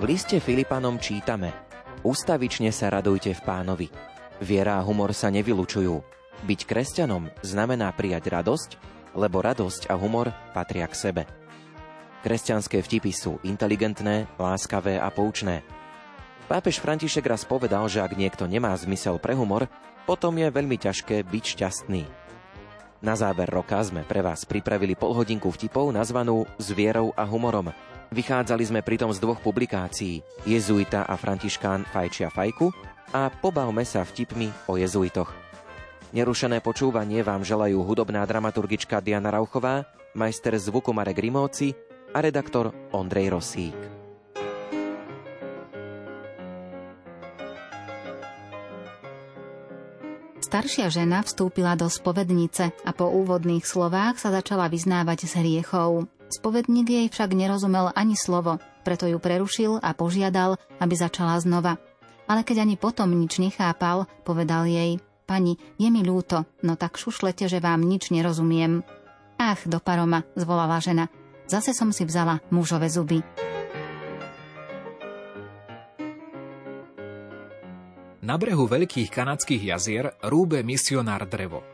V liste Filipanom čítame Ustavične sa radujte v pánovi. Viera a humor sa nevylučujú. Byť kresťanom znamená prijať radosť, lebo radosť a humor patria k sebe. Kresťanské vtipy sú inteligentné, láskavé a poučné. Pápež František raz povedal, že ak niekto nemá zmysel pre humor, potom je veľmi ťažké byť šťastný. Na záver roka sme pre vás pripravili polhodinku vtipov nazvanú S a humorom. Vychádzali sme pritom z dvoch publikácií Jezuita a Františkán Fajčia Fajku a Pobavme sa vtipmi o jezuitoch. Nerušené počúvanie vám želajú hudobná dramaturgička Diana Rauchová, majster zvuku Marek Rimóci a redaktor Ondrej Rosík. Staršia žena vstúpila do spovednice a po úvodných slovách sa začala vyznávať z hriechov. Spovedník jej však nerozumel ani slovo, preto ju prerušil a požiadal, aby začala znova. Ale keď ani potom nič nechápal, povedal jej, pani, je mi ľúto, no tak šušlete, že vám nič nerozumiem. Ach, do paroma, zvolala žena. Zase som si vzala mužové zuby. Na brehu veľkých kanadských jazier rúbe misionár drevo.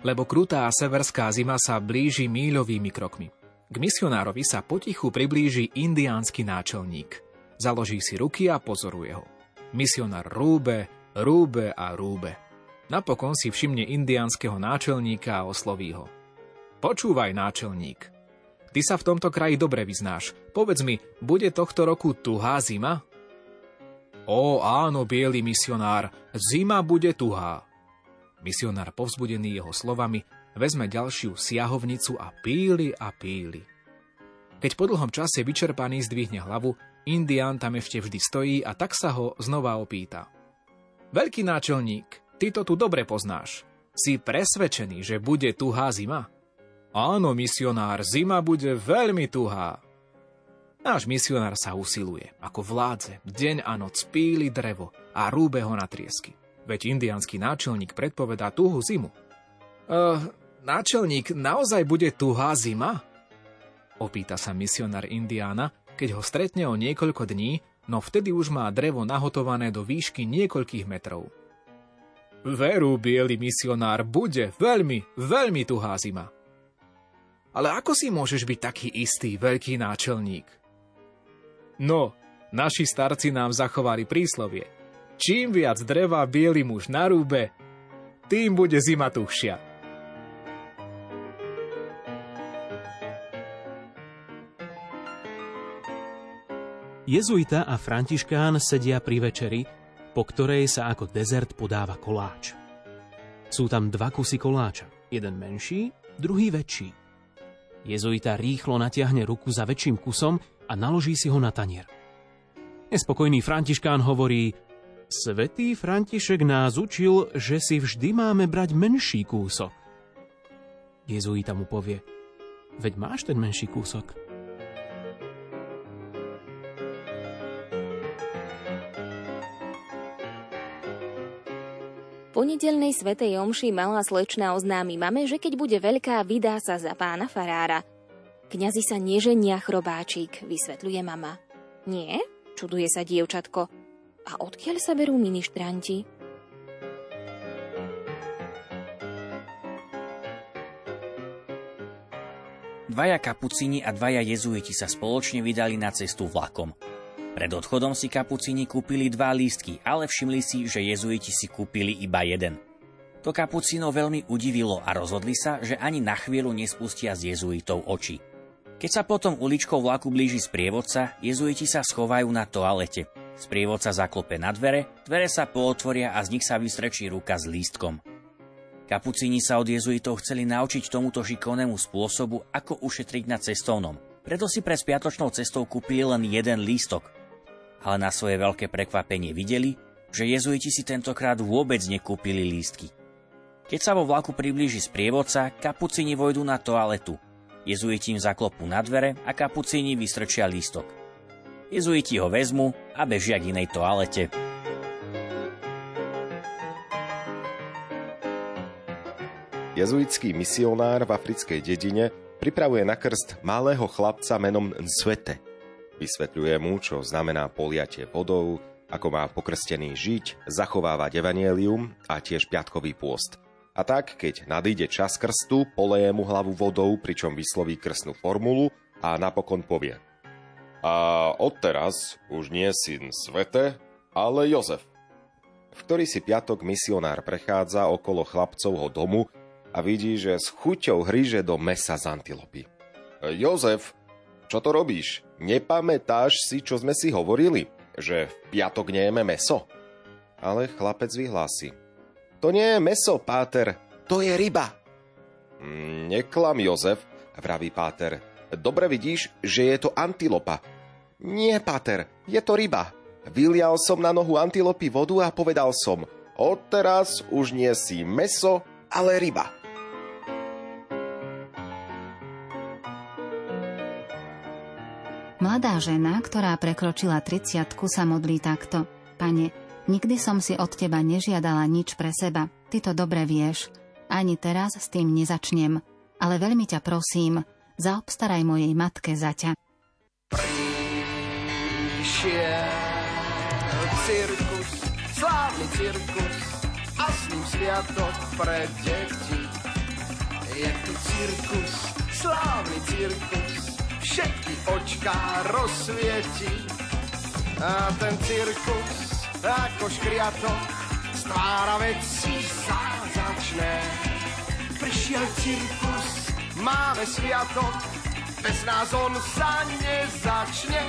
Lebo krutá severská zima sa blíži míľovými krokmi. K misionárovi sa potichu priblíži indiánsky náčelník. Založí si ruky a pozoruje ho. Misionár rúbe, rúbe a rúbe. Napokon si všimne indiánskeho náčelníka a osloví ho. Počúvaj, náčelník. Ty sa v tomto kraji dobre vyznáš. Povedz mi, bude tohto roku tuhá zima? Ó, áno, biely misionár, zima bude tuhá. Misionár povzbudený jeho slovami vezme ďalšiu siahovnicu a píli a píli. Keď po dlhom čase vyčerpaný zdvihne hlavu, Indián tam ešte vždy stojí a tak sa ho znova opýta. Veľký náčelník, ty to tu dobre poznáš. Si presvedčený, že bude tuhá zima? Áno, misionár, zima bude veľmi tuhá. Náš misionár sa usiluje, ako vládze, deň a noc píli drevo a rúbe ho na triesky. Veď indiánsky náčelník predpovedá tuhú zimu. Uh, náčelník, naozaj bude tuhá zima? Opýta sa misionár Indiána, keď ho stretne o niekoľko dní, no vtedy už má drevo nahotované do výšky niekoľkých metrov. Veru, biely misionár, bude veľmi, veľmi tuhá zima. Ale ako si môžeš byť taký istý, veľký náčelník? No, naši starci nám zachovali príslovie. Čím viac dreva biely muž narúbe, tým bude zima tuhšia. Jezuita a Františkán sedia pri večeri, po ktorej sa ako dezert podáva koláč. Sú tam dva kusy koláča, jeden menší, druhý väčší. Jezuita rýchlo natiahne ruku za väčším kusom a naloží si ho na tanier. Nespokojný Františkán hovorí, Svetý František nás učil, že si vždy máme brať menší kúsok. Jezuita mu povie, veď máš ten menší kúsok. Po nedelnej svetej omši malá slečna oznámi mame, že keď bude veľká, vydá sa za pána farára. Kňazi sa neženia chrobáčik, vysvetľuje mama. Nie? Čuduje sa dievčatko. A odkiaľ sa berú ministranti? Dvaja kapucíni a dvaja jezuiti sa spoločne vydali na cestu vlakom. Pred odchodom si kapucíni kúpili dva lístky, ale všimli si, že jezuiti si kúpili iba jeden. To kapucínov veľmi udivilo a rozhodli sa, že ani na chvíľu nespustia z jezuitov oči. Keď sa potom uličkou vlaku blíži sprievodca, jezuiti sa schovajú na toalete. Sprievodca zaklope na dvere, dvere sa pootvoria a z nich sa vystrečí ruka s lístkom. Kapucíni sa od jezuitov chceli naučiť tomuto šikovnému spôsobu, ako ušetriť na cestovnom. Preto si pred spiatočnou cestou kúpili len jeden lístok. Ale na svoje veľké prekvapenie videli, že jezuiti si tentokrát vôbec nekúpili lístky. Keď sa vo vlaku priblíži sprievodca, kapucíni vojdu na toaletu – Jezuiti im zaklopú na dvere a kapucíni vystrčia lístok. Jezuiti ho vezmu a bežia k inej toalete. Jezuitský misionár v africkej dedine pripravuje na krst malého chlapca menom Svete. Vysvetľuje mu, čo znamená poliatie vodou, ako má pokrstený žiť, zachovávať evanielium a tiež piatkový pôst. A tak, keď nadíde čas krstu, poleje mu hlavu vodou, pričom vysloví krstnú formulu a napokon povie A odteraz už nie syn Svete, ale Jozef. V ktorý si piatok misionár prechádza okolo chlapcovho domu a vidí, že s chuťou hríže do mesa z antilopy. Jozef, čo to robíš? Nepamätáš si, čo sme si hovorili? Že v piatok nejeme meso? Ale chlapec vyhlási. To nie je meso, páter, to je ryba. Mm, neklam, Jozef, vraví páter. Dobre vidíš, že je to antilopa. Nie, páter, je to ryba. Vylial som na nohu antilopy vodu a povedal som, odteraz už nie si meso, ale ryba. Mladá žena, ktorá prekročila 30 sa modlí takto. Pane, nikdy som si od teba nežiadala nič pre seba. Ty to dobre vieš. Ani teraz s tým nezačnem. Ale veľmi ťa prosím, zaobstaraj mojej matke za ťa. Prišiel cirkus, slávny cirkus a s ním sviatok pre deti. Je tu cirkus, slávny cirkus, všetky očká rozsvieti. A ten cirkus, ako škriatok, stvára veci zázračné. Prišiel cirkus, máme sviatok, bez nás on sa nezačne.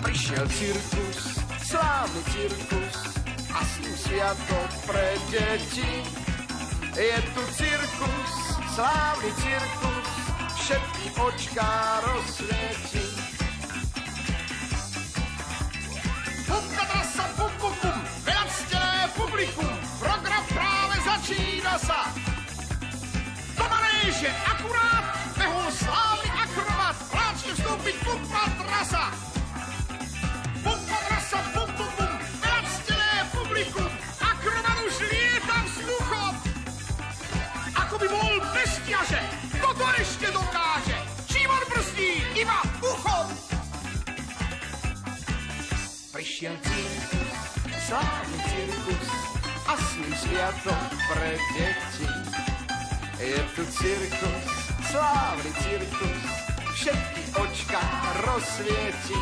Prišiel cirkus, slávny cirkus, a s ním sviatok pre deti. Je tu cirkus, slávny cirkus, všetky očká rozsvieti. Pupka trasa, pum, pum, pum, veľactené publikum, program práve začína sa. Do manéže akurát behol slávny akrobat, vláčne vstúpiť pupka trasa. Prišiel cirkus, slávny cirkus a s ním sviatok pre deti. Je tu cirkus, slávny cirkus, všetky očka rozsvieti.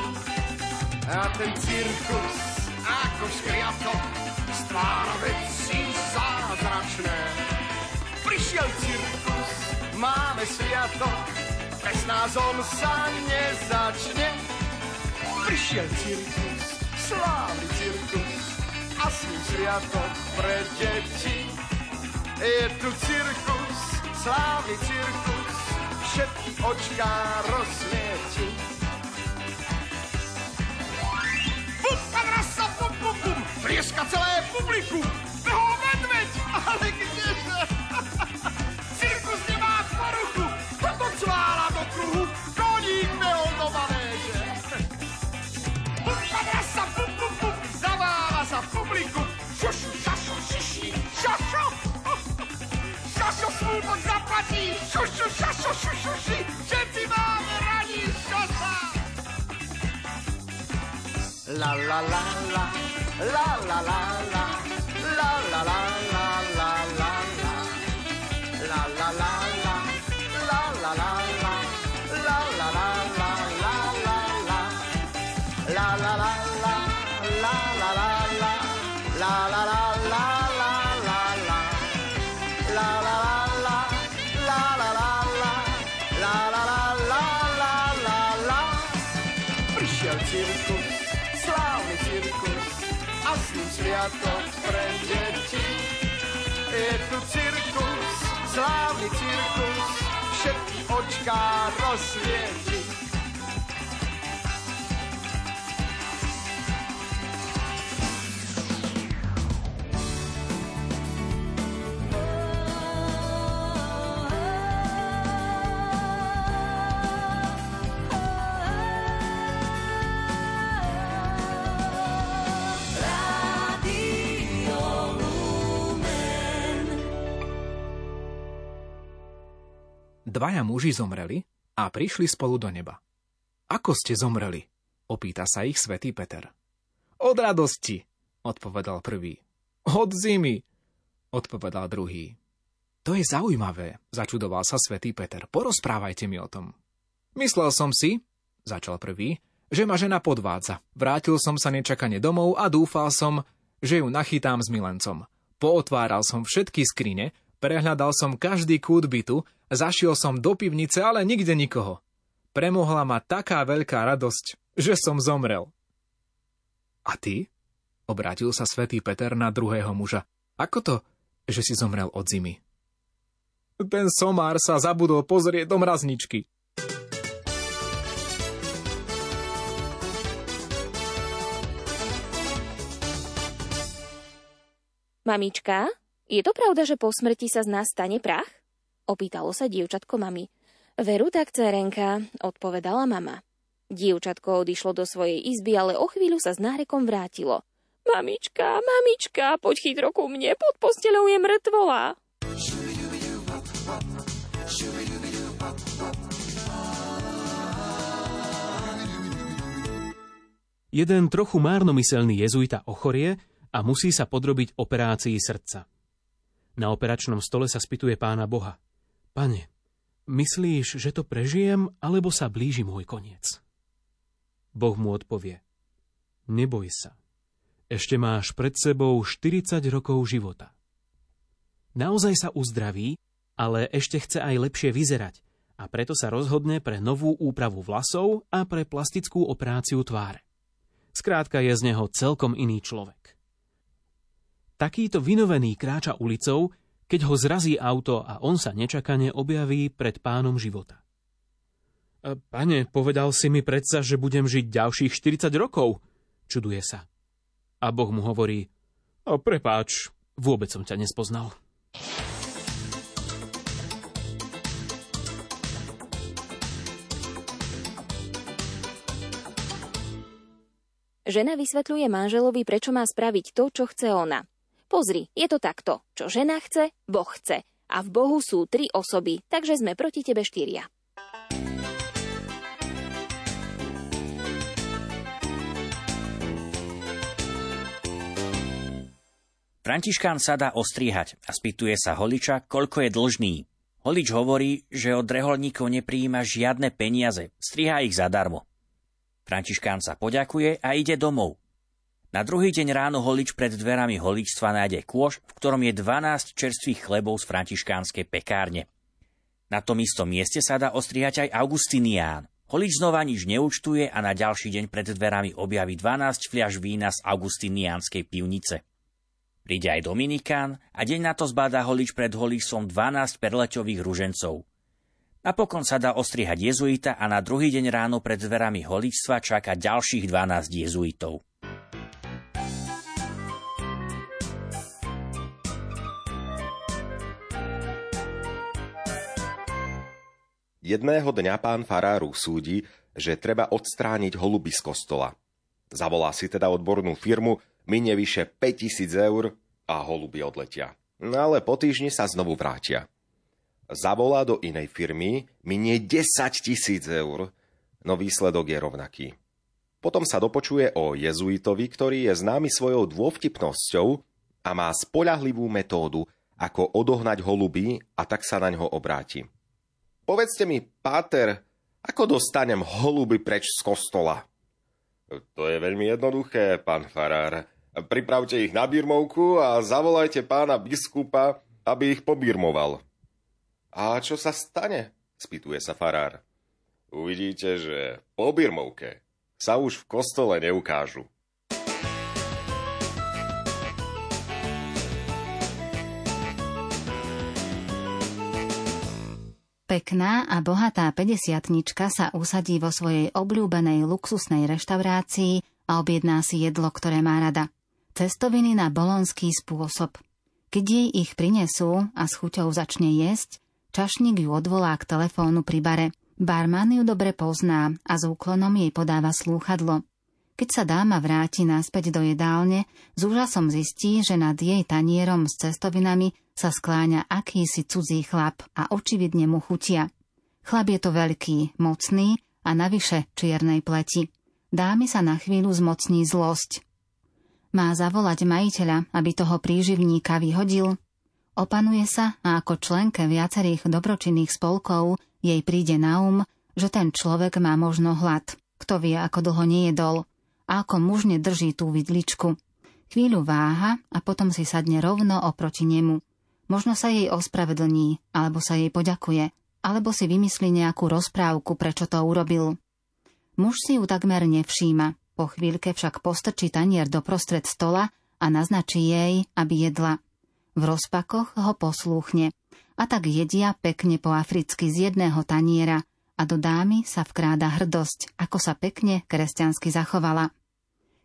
A ten cirkus, ako škriatok, stvára veci zázračné. Prišiel cirkus, máme sviatok, bez nás on sa nezačne. Prišiel cirkus, slávny cirkus a s ním sviatok pre deti. Je tu cirkus, slávny cirkus, všetky očká rozsvieti. Bum, rasa, bum, bum, bum, plieska celé publikum, behol medveď, ale kdeže? Smútok zaplatí, šušu, šašo, šušu, ši, všetci máme radi šaša. La la la la, la la la la, la la la la la la la, la la la la, la la la la, la la la la la la la, la la la la, la la la la, la la la la la všetky očká Dvaja muži zomreli a prišli spolu do neba. Ako ste zomreli? Opýta sa ich svätý Peter. Od radosti, odpovedal prvý. Od zimy, odpovedal druhý. To je zaujímavé, začudoval sa svätý Peter. Porozprávajte mi o tom. Myslel som si, začal prvý, že ma žena podvádza. Vrátil som sa nečakane domov a dúfal som, že ju nachytám s milencom. Pootváral som všetky skrine, prehľadal som každý kút bytu, zašiel som do pivnice, ale nikde nikoho. Premohla ma taká veľká radosť, že som zomrel. A ty? Obrátil sa svätý Peter na druhého muža. Ako to, že si zomrel od zimy? Ten somár sa zabudol pozrieť do mrazničky. Mamička, je to pravda, že po smrti sa z nás stane prach? Opýtalo sa dievčatko mami. Veru tak, cerenka, odpovedala mama. Dievčatko odišlo do svojej izby, ale o chvíľu sa s nárekom vrátilo. Mamička, mamička, poď chytro ku mne, pod posteľou je mŕtvola. Jeden trochu márnomyselný jezuita ochorie a musí sa podrobiť operácii srdca. Na operačnom stole sa spýtuje pána Boha. Pane, myslíš, že to prežijem, alebo sa blíži môj koniec? Boh mu odpovie. Neboj sa. Ešte máš pred sebou 40 rokov života. Naozaj sa uzdraví, ale ešte chce aj lepšie vyzerať a preto sa rozhodne pre novú úpravu vlasov a pre plastickú operáciu tváre. Skrátka je z neho celkom iný človek. Takýto vynovený kráča ulicou, keď ho zrazí auto a on sa nečakane objaví pred pánom života. E, pane, povedal si mi predsa, že budem žiť ďalších 40 rokov, čuduje sa. A Boh mu hovorí, o, prepáč, vôbec som ťa nespoznal. Žena vysvetľuje manželovi, prečo má spraviť to, čo chce ona. Pozri, je to takto. Čo žena chce, Boh chce. A v Bohu sú tri osoby, takže sme proti tebe štyria. Františkán sa dá ostrihať a spýtuje sa holiča, koľko je dlžný. Holič hovorí, že od reholníkov nepríjima žiadne peniaze, striha ich zadarmo. Františkán sa poďakuje a ide domov. Na druhý deň ráno holič pred dverami holičstva nájde kôš, v ktorom je 12 čerstvých chlebov z františkánskej pekárne. Na tom istom mieste sa dá ostrihať aj Augustinián. Holič znova nič neúčtuje a na ďalší deň pred dverami objaví 12 fľaš vína z augustiniánskej pivnice. Príde aj Dominikán a deň na to zbadá holič pred holičstvom 12 perleťových ružencov. Napokon sa dá ostrihať jezuita a na druhý deň ráno pred dverami holičstva čaká ďalších 12 jezuitov. Jedného dňa pán faráru súdi, že treba odstrániť holuby z kostola. Zavolá si teda odbornú firmu, minie vyše 5000 eur a holuby odletia. No ale po týždni sa znovu vrátia zavolá do inej firmy, minie 10 tisíc eur, no výsledok je rovnaký. Potom sa dopočuje o jezuitovi, ktorý je známy svojou dôvtipnosťou a má spolahlivú metódu, ako odohnať holuby a tak sa na ňo obráti. Povedzte mi, páter, ako dostanem holuby preč z kostola? To je veľmi jednoduché, pán farár. Pripravte ich na birmovku a zavolajte pána biskupa, aby ich pobirmoval. A čo sa stane? spýtuje sa farár. Uvidíte, že po birmovke sa už v kostole neukážu. Pekná a bohatá 50 sa usadí vo svojej obľúbenej luxusnej reštaurácii a objedná si jedlo, ktoré má rada. Cestoviny na bolonský spôsob. Keď jej ich prinesú a s chuťou začne jesť, Čašník ju odvolá k telefónu pri bare. Barman ju dobre pozná a s úklonom jej podáva slúchadlo. Keď sa dáma vráti naspäť do jedálne, s úžasom zistí, že nad jej tanierom s cestovinami sa skláňa akýsi cudzí chlap a očividne mu chutia. Chlap je to veľký, mocný a navyše čiernej pleti. Dámy sa na chvíľu zmocní zlosť. Má zavolať majiteľa, aby toho príživníka vyhodil? Opanuje sa a ako členke viacerých dobročinných spolkov jej príde na um, že ten človek má možno hlad. Kto vie, ako dlho nejedol ako mužne drží tú vidličku. Chvíľu váha a potom si sadne rovno oproti nemu. Možno sa jej ospravedlní, alebo sa jej poďakuje, alebo si vymyslí nejakú rozprávku, prečo to urobil. Muž si ju takmer nevšíma, po chvíľke však postrčí tanier do prostred stola a naznačí jej, aby jedla. V rozpakoch ho poslúchne a tak jedia pekne po africky z jedného taniera a do dámy sa vkráda hrdosť, ako sa pekne kresťansky zachovala.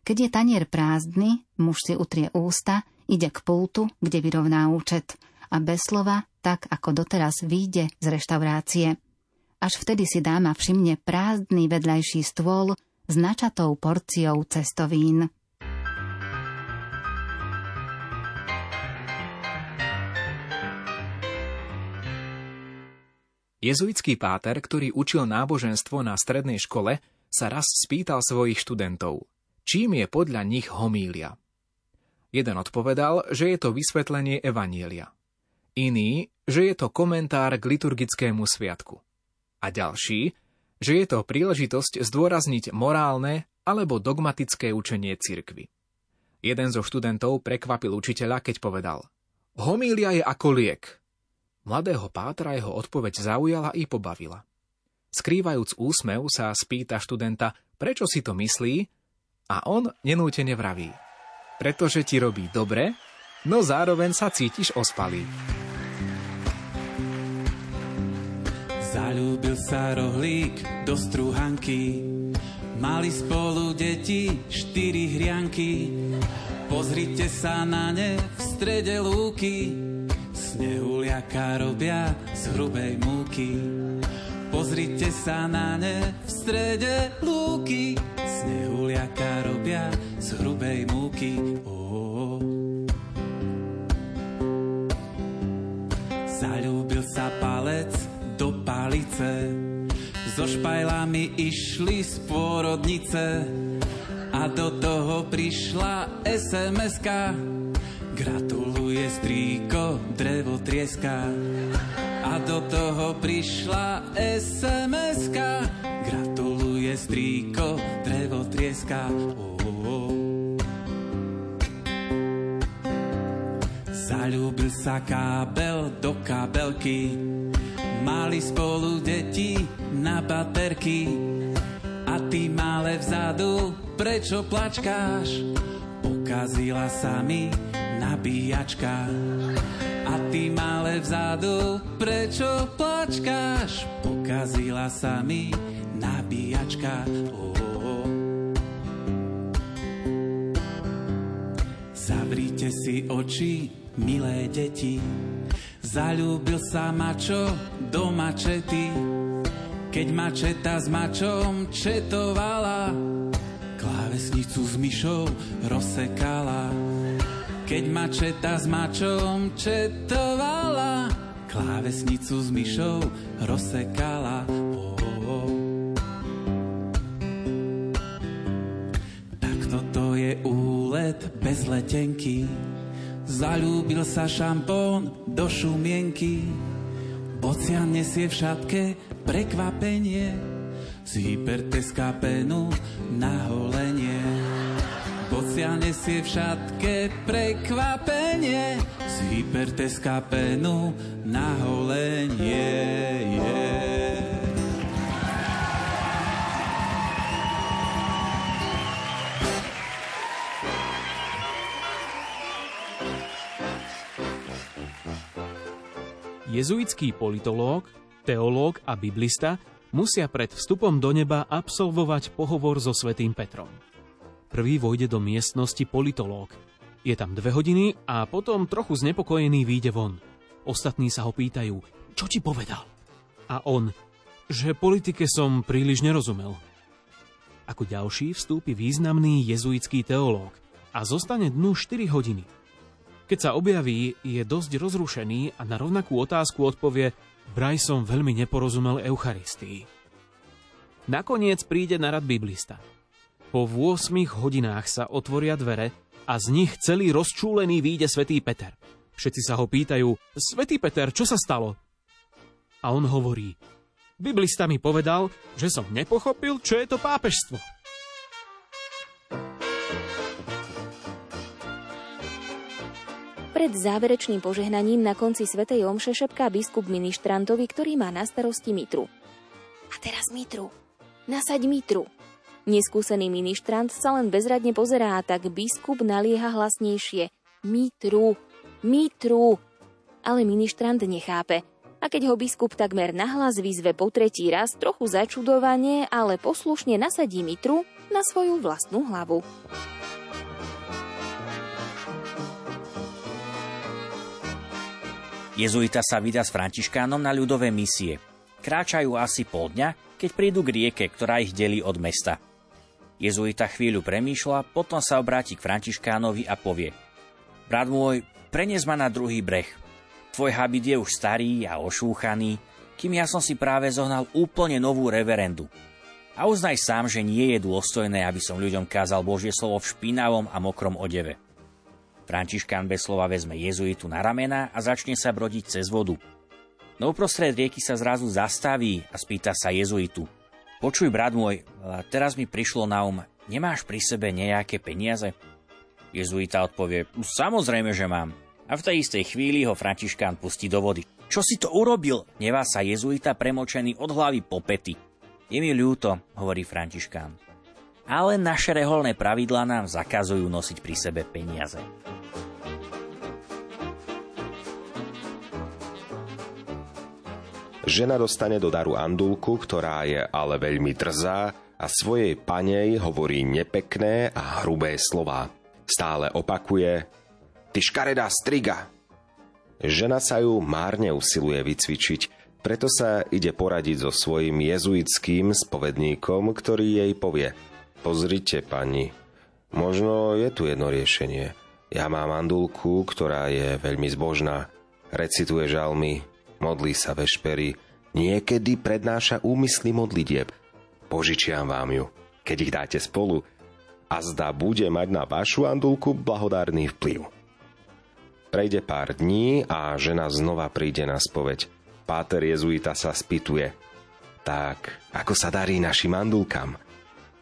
Keď je tanier prázdny, muž si utrie ústa, ide k pultu, kde vyrovná účet a bez slova, tak ako doteraz vyjde z reštaurácie. Až vtedy si dáma všimne prázdny vedľajší stôl s načatou porciou cestovín. Jezuitský páter, ktorý učil náboženstvo na strednej škole, sa raz spýtal svojich študentov, čím je podľa nich homília. Jeden odpovedal, že je to vysvetlenie Evanielia. Iný, že je to komentár k liturgickému sviatku. A ďalší, že je to príležitosť zdôrazniť morálne alebo dogmatické učenie cirkvy. Jeden zo študentov prekvapil učiteľa, keď povedal Homília je ako liek – Mladého Pátra jeho odpoveď zaujala i pobavila. Skrývajúc úsmev sa spýta študenta, prečo si to myslí, a on nenútene vraví. Pretože ti robí dobre, no zároveň sa cítiš ospalý. Zalúbil sa rohlík do struhanky, mali spolu deti štyri hrianky. Pozrite sa na ne v strede lúky, Snehuliaka robia z hrubej múky. Pozrite sa na ne v strede lúky. Snehuliaka robia z hrubej múky. Oh. Zalúbil sa palec do palice. So špajlami išli z pôrodnice a do toho prišla SMS-ka Gratuluje strýko, drevo trieska a do toho prišla sms -ka. Gratuluje strýko, drevo trieska. Oh, oh. Zalúbil sa kábel do kabelky, mali spolu deti na baterky. A ty malé vzadu, prečo plačkáš? Pokazila sa mi nabíjačka. A ty malé vzadu, prečo plačkáš? Pokazila sa mi nabíjačka. Oh, oh. Zavrite si oči, milé deti. Zalúbil sa mačo do mačety. Keď mačeta s mačom četovala, klávesnicu s myšou rozsekala. Keď mačeta s mačom četovala, klávesnicu s myšou rozsekala. Oh, oh. Tak toto je úlet bez letenky. Zalúbil sa šampón do šumienky. Bocian nesie v šatke prekvapenie z hyperteska penu na holenie. Bocia nesie v šatke prekvapenie z hyperteska penu na holenie. Jezuitský politológ, teológ a biblista musia pred vstupom do neba absolvovať pohovor so svätým Petrom. Prvý vojde do miestnosti politológ. Je tam dve hodiny a potom trochu znepokojený výjde von. Ostatní sa ho pýtajú, čo ti povedal? A on, že politike som príliš nerozumel. Ako ďalší vstúpi významný jezuitský teológ a zostane dnu 4 hodiny. Keď sa objaví, je dosť rozrušený a na rovnakú otázku odpovie Braj som veľmi neporozumel Eucharistii. Nakoniec príde na rad biblista – Po 8 hodinách sa otvoria dvere a z nich celý rozčúlený výjde svätý Peter. Všetci sa ho pýtajú, Svetý Peter, čo sa stalo? A on hovorí, Biblista mi povedal, že som nepochopil, čo je to pápežstvo. Pred záverečným požehnaním na konci Svetej Omše šepká biskup ministrantovi, ktorý má na starosti mitru. A teraz mitru. Nasaď mitru. Neskúsený ministrant sa len bezradne pozerá, tak biskup nalieha hlasnejšie. Mitru. Mitru. Ale ministrant nechápe. A keď ho biskup takmer nahlas vyzve po tretí raz, trochu začudovanie, ale poslušne nasadí mitru na svoju vlastnú hlavu. Jezuita sa vydá s Františkánom na ľudové misie. Kráčajú asi pol dňa, keď prídu k rieke, ktorá ich delí od mesta. Jezuita chvíľu premýšľa, potom sa obráti k Františkánovi a povie Brat môj, prenies ma na druhý breh. Tvoj habit je už starý a ošúchaný, kým ja som si práve zohnal úplne novú reverendu. A uznaj sám, že nie je dôstojné, aby som ľuďom kázal Božie slovo v špinavom a mokrom odeve. Františkán bez slova vezme jezuitu na ramena a začne sa brodiť cez vodu. No uprostred rieky sa zrazu zastaví a spýta sa jezuitu. Počuj, brat môj, teraz mi prišlo na um, nemáš pri sebe nejaké peniaze? Jezuita odpovie, samozrejme, že mám. A v tej istej chvíli ho Františkán pustí do vody. Čo si to urobil? Nevá sa jezuita premočený od hlavy po pety. Je mi ľúto, hovorí Františkán. Ale naše reholné pravidlá nám zakazujú nosiť pri sebe peniaze. Žena dostane do daru andulku, ktorá je ale veľmi drzá a svojej panej hovorí nepekné a hrubé slová. Stále opakuje Ty škaredá striga! Žena sa ju márne usiluje vycvičiť, preto sa ide poradiť so svojím jezuitským spovedníkom, ktorý jej povie Pozrite, pani, možno je tu jedno riešenie. Ja mám andulku, ktorá je veľmi zbožná, recituje žalmy, modlí sa vešpery, niekedy prednáša úmysly modlitieb. Požičiam vám ju, keď ich dáte spolu a zdá bude mať na vašu andulku blahodárny vplyv. Prejde pár dní a žena znova príde na spoveď. Páter jezuita sa spýtuje. Tak, ako sa darí našim andulkám?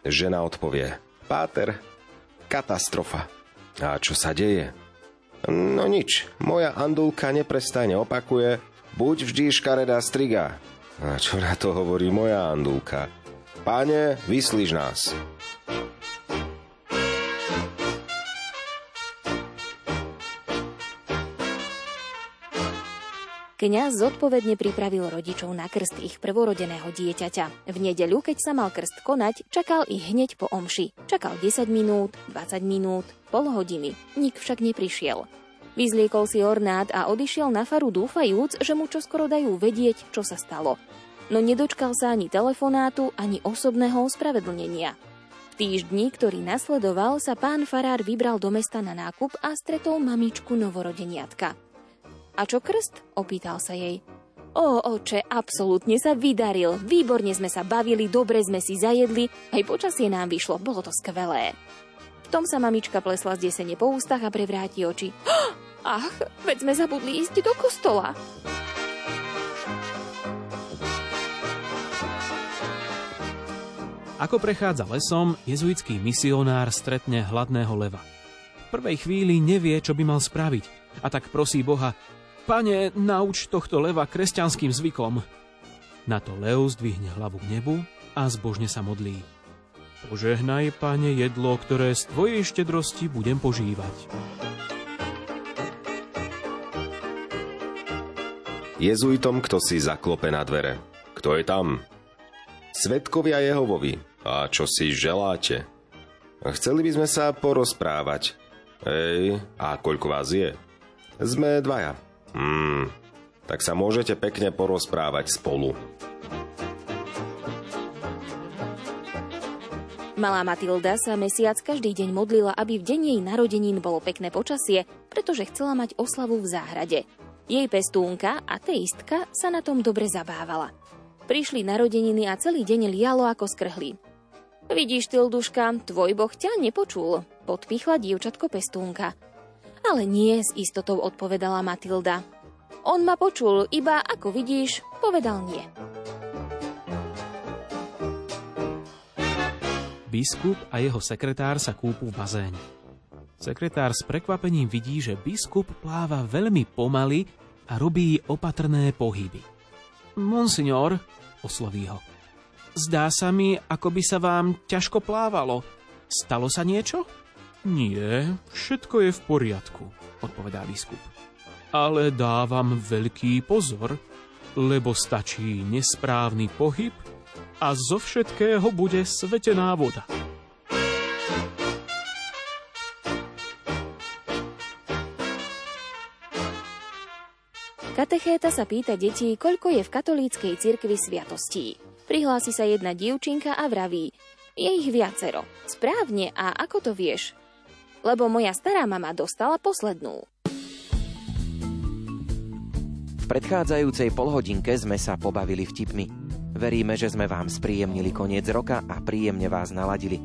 Žena odpovie. Páter, katastrofa. A čo sa deje? No nič, moja andulka neprestajne opakuje, Buď vždy škaredá striga. A čo na to hovorí moja andúka? Páne, vyslíš nás. Kňaz zodpovedne pripravil rodičov na krst ich prvorodeného dieťaťa. V nedeľu, keď sa mal krst konať, čakal ich hneď po omši. Čakal 10 minút, 20 minút, pol hodiny. Nik však neprišiel. Vyzliekol si ornát a odišiel na faru dúfajúc, že mu čoskoro dajú vedieť, čo sa stalo. No nedočkal sa ani telefonátu, ani osobného ospravedlnenia. V týždni, ktorý nasledoval, sa pán farár vybral do mesta na nákup a stretol mamičku novorodeniatka. A čo krst? opýtal sa jej. O, oče, absolútne sa vydaril. Výborne sme sa bavili, dobre sme si zajedli, aj počasie nám vyšlo, bolo to skvelé. V tom sa mamička plesla z desene po ústach a prevráti oči. Ach, veď sme zabudli ísť do kostola. Ako prechádza lesom, jezuitský misionár stretne hladného leva. V prvej chvíli nevie, čo by mal spraviť a tak prosí Boha, Pane, nauč tohto leva kresťanským zvykom. Na to lev zdvihne hlavu k nebu a zbožne sa modlí. Požehnaj, pane, jedlo, ktoré z tvojej štedrosti budem požívať. Jezuitom kto si zaklope na dvere. Kto je tam? Svetkovia Jehovovi. A čo si želáte? Chceli by sme sa porozprávať. Ej, a koľko vás je? Sme dvaja. Hmm, tak sa môžete pekne porozprávať spolu. Malá Matilda sa mesiac každý deň modlila, aby v deň jej narodenín bolo pekné počasie, pretože chcela mať oslavu v záhrade. Jej pestúnka, ateistka, sa na tom dobre zabávala. Prišli narodeniny a celý deň lialo ako skrhlí. Vidíš, Tilduška, tvoj boh ťa nepočul, podpichla dievčatko pestúnka. Ale nie, s istotou odpovedala Matilda. On ma počul, iba ako vidíš, povedal nie. Biskup a jeho sekretár sa kúpu v bazéne. Sekretár s prekvapením vidí, že biskup pláva veľmi pomaly a robí opatrné pohyby. Monsignor, osloví ho. Zdá sa mi, ako by sa vám ťažko plávalo. Stalo sa niečo? Nie, všetko je v poriadku, odpovedá biskup ale dávam veľký pozor, lebo stačí nesprávny pohyb a zo všetkého bude svetená voda. Katechéta sa pýta detí, koľko je v katolíckej cirkvi sviatostí. Prihlási sa jedna dievčinka a vraví, je ich viacero. Správne, a ako to vieš? Lebo moja stará mama dostala poslednú predchádzajúcej polhodinke sme sa pobavili vtipmi. Veríme, že sme vám spríjemnili koniec roka a príjemne vás naladili.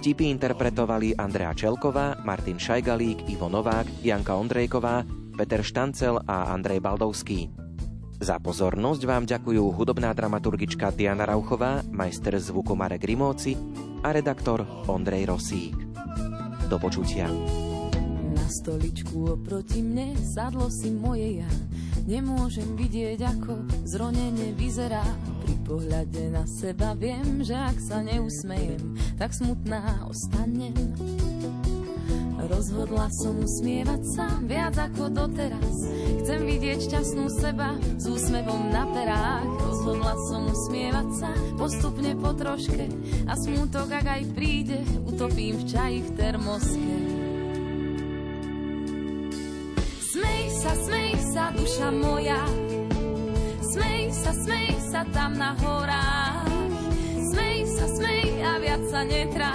Vtipy interpretovali Andrea Čelková, Martin Šajgalík, Ivo Novák, Janka Ondrejková, Peter Štancel a Andrej Baldovský. Za pozornosť vám ďakujú hudobná dramaturgička Diana Rauchová, majster zvuku Marek Rimóci a redaktor Ondrej Rosík. Do počutia. Na stoličku oproti mne sadlo si moje ja Nemôžem vidieť, ako zronenie vyzerá. Pri pohľade na seba viem, že ak sa neusmejem, tak smutná ostanem. Rozhodla som usmievať sa viac ako doteraz. Chcem vidieť šťastnú seba s úsmevom na perách. Rozhodla som usmievať sa postupne po troške a smutok, ak aj príde, utopím v čaji v termoske. Smej sa, smej sa, duša moja. Smej sa, smej sa tam na horách. Smej sa, smej a viac sa netrá.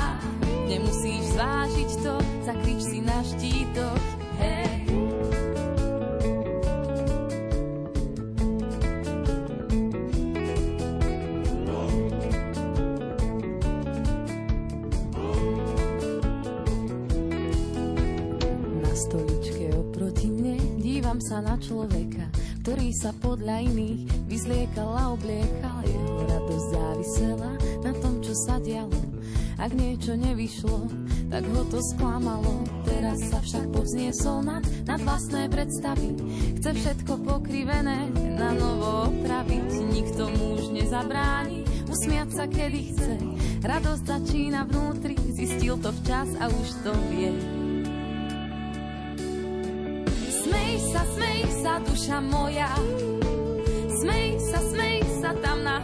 Nemusíš zvážiť to, zakrič si na štítok. Hej. sa na človeka, ktorý sa podľa iných vyzliekal a obliekal. Jeho radosť závisela na tom, čo sa dialo. Ak niečo nevyšlo, tak ho to sklamalo. Teraz sa však povzniesol nad, nad vlastné predstavy. Chce všetko pokrivené na novo opraviť. Nikto mu už nezabráni usmiať sa, kedy chce. Radosť začína vnútri, zistil to včas a už to vie. sa, smej sa, duša moja. Smej sa, smej sa tam na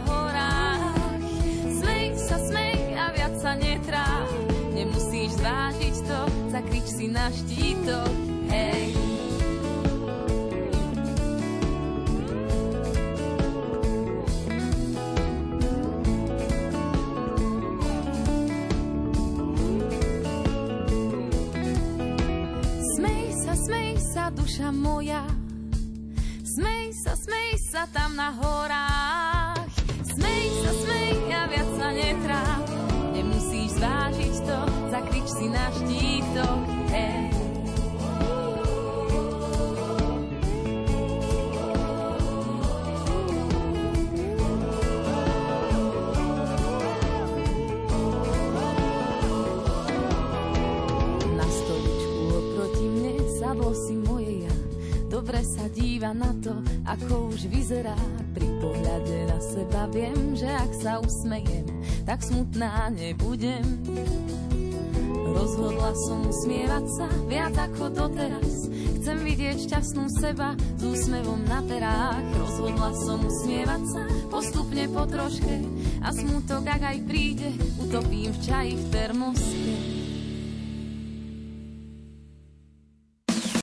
na štítok. Hej. duša moja. Smej sa, smej sa tam na horách. Smej sa, smej a viac sa. Nemusíš zvážiť to, zakrič si na štítok. Sa díva na to, ako už vyzerá. Pri pohľade na seba viem, že ak sa usmejem, tak smutná nebudem. Rozhodla som usmievať sa viac ako doteraz. Chcem vidieť šťastnú seba s úsmevom na perách. Rozhodla som usmievať sa postupne po troške a smutok, ak aj príde, utopím v čaji v termoske.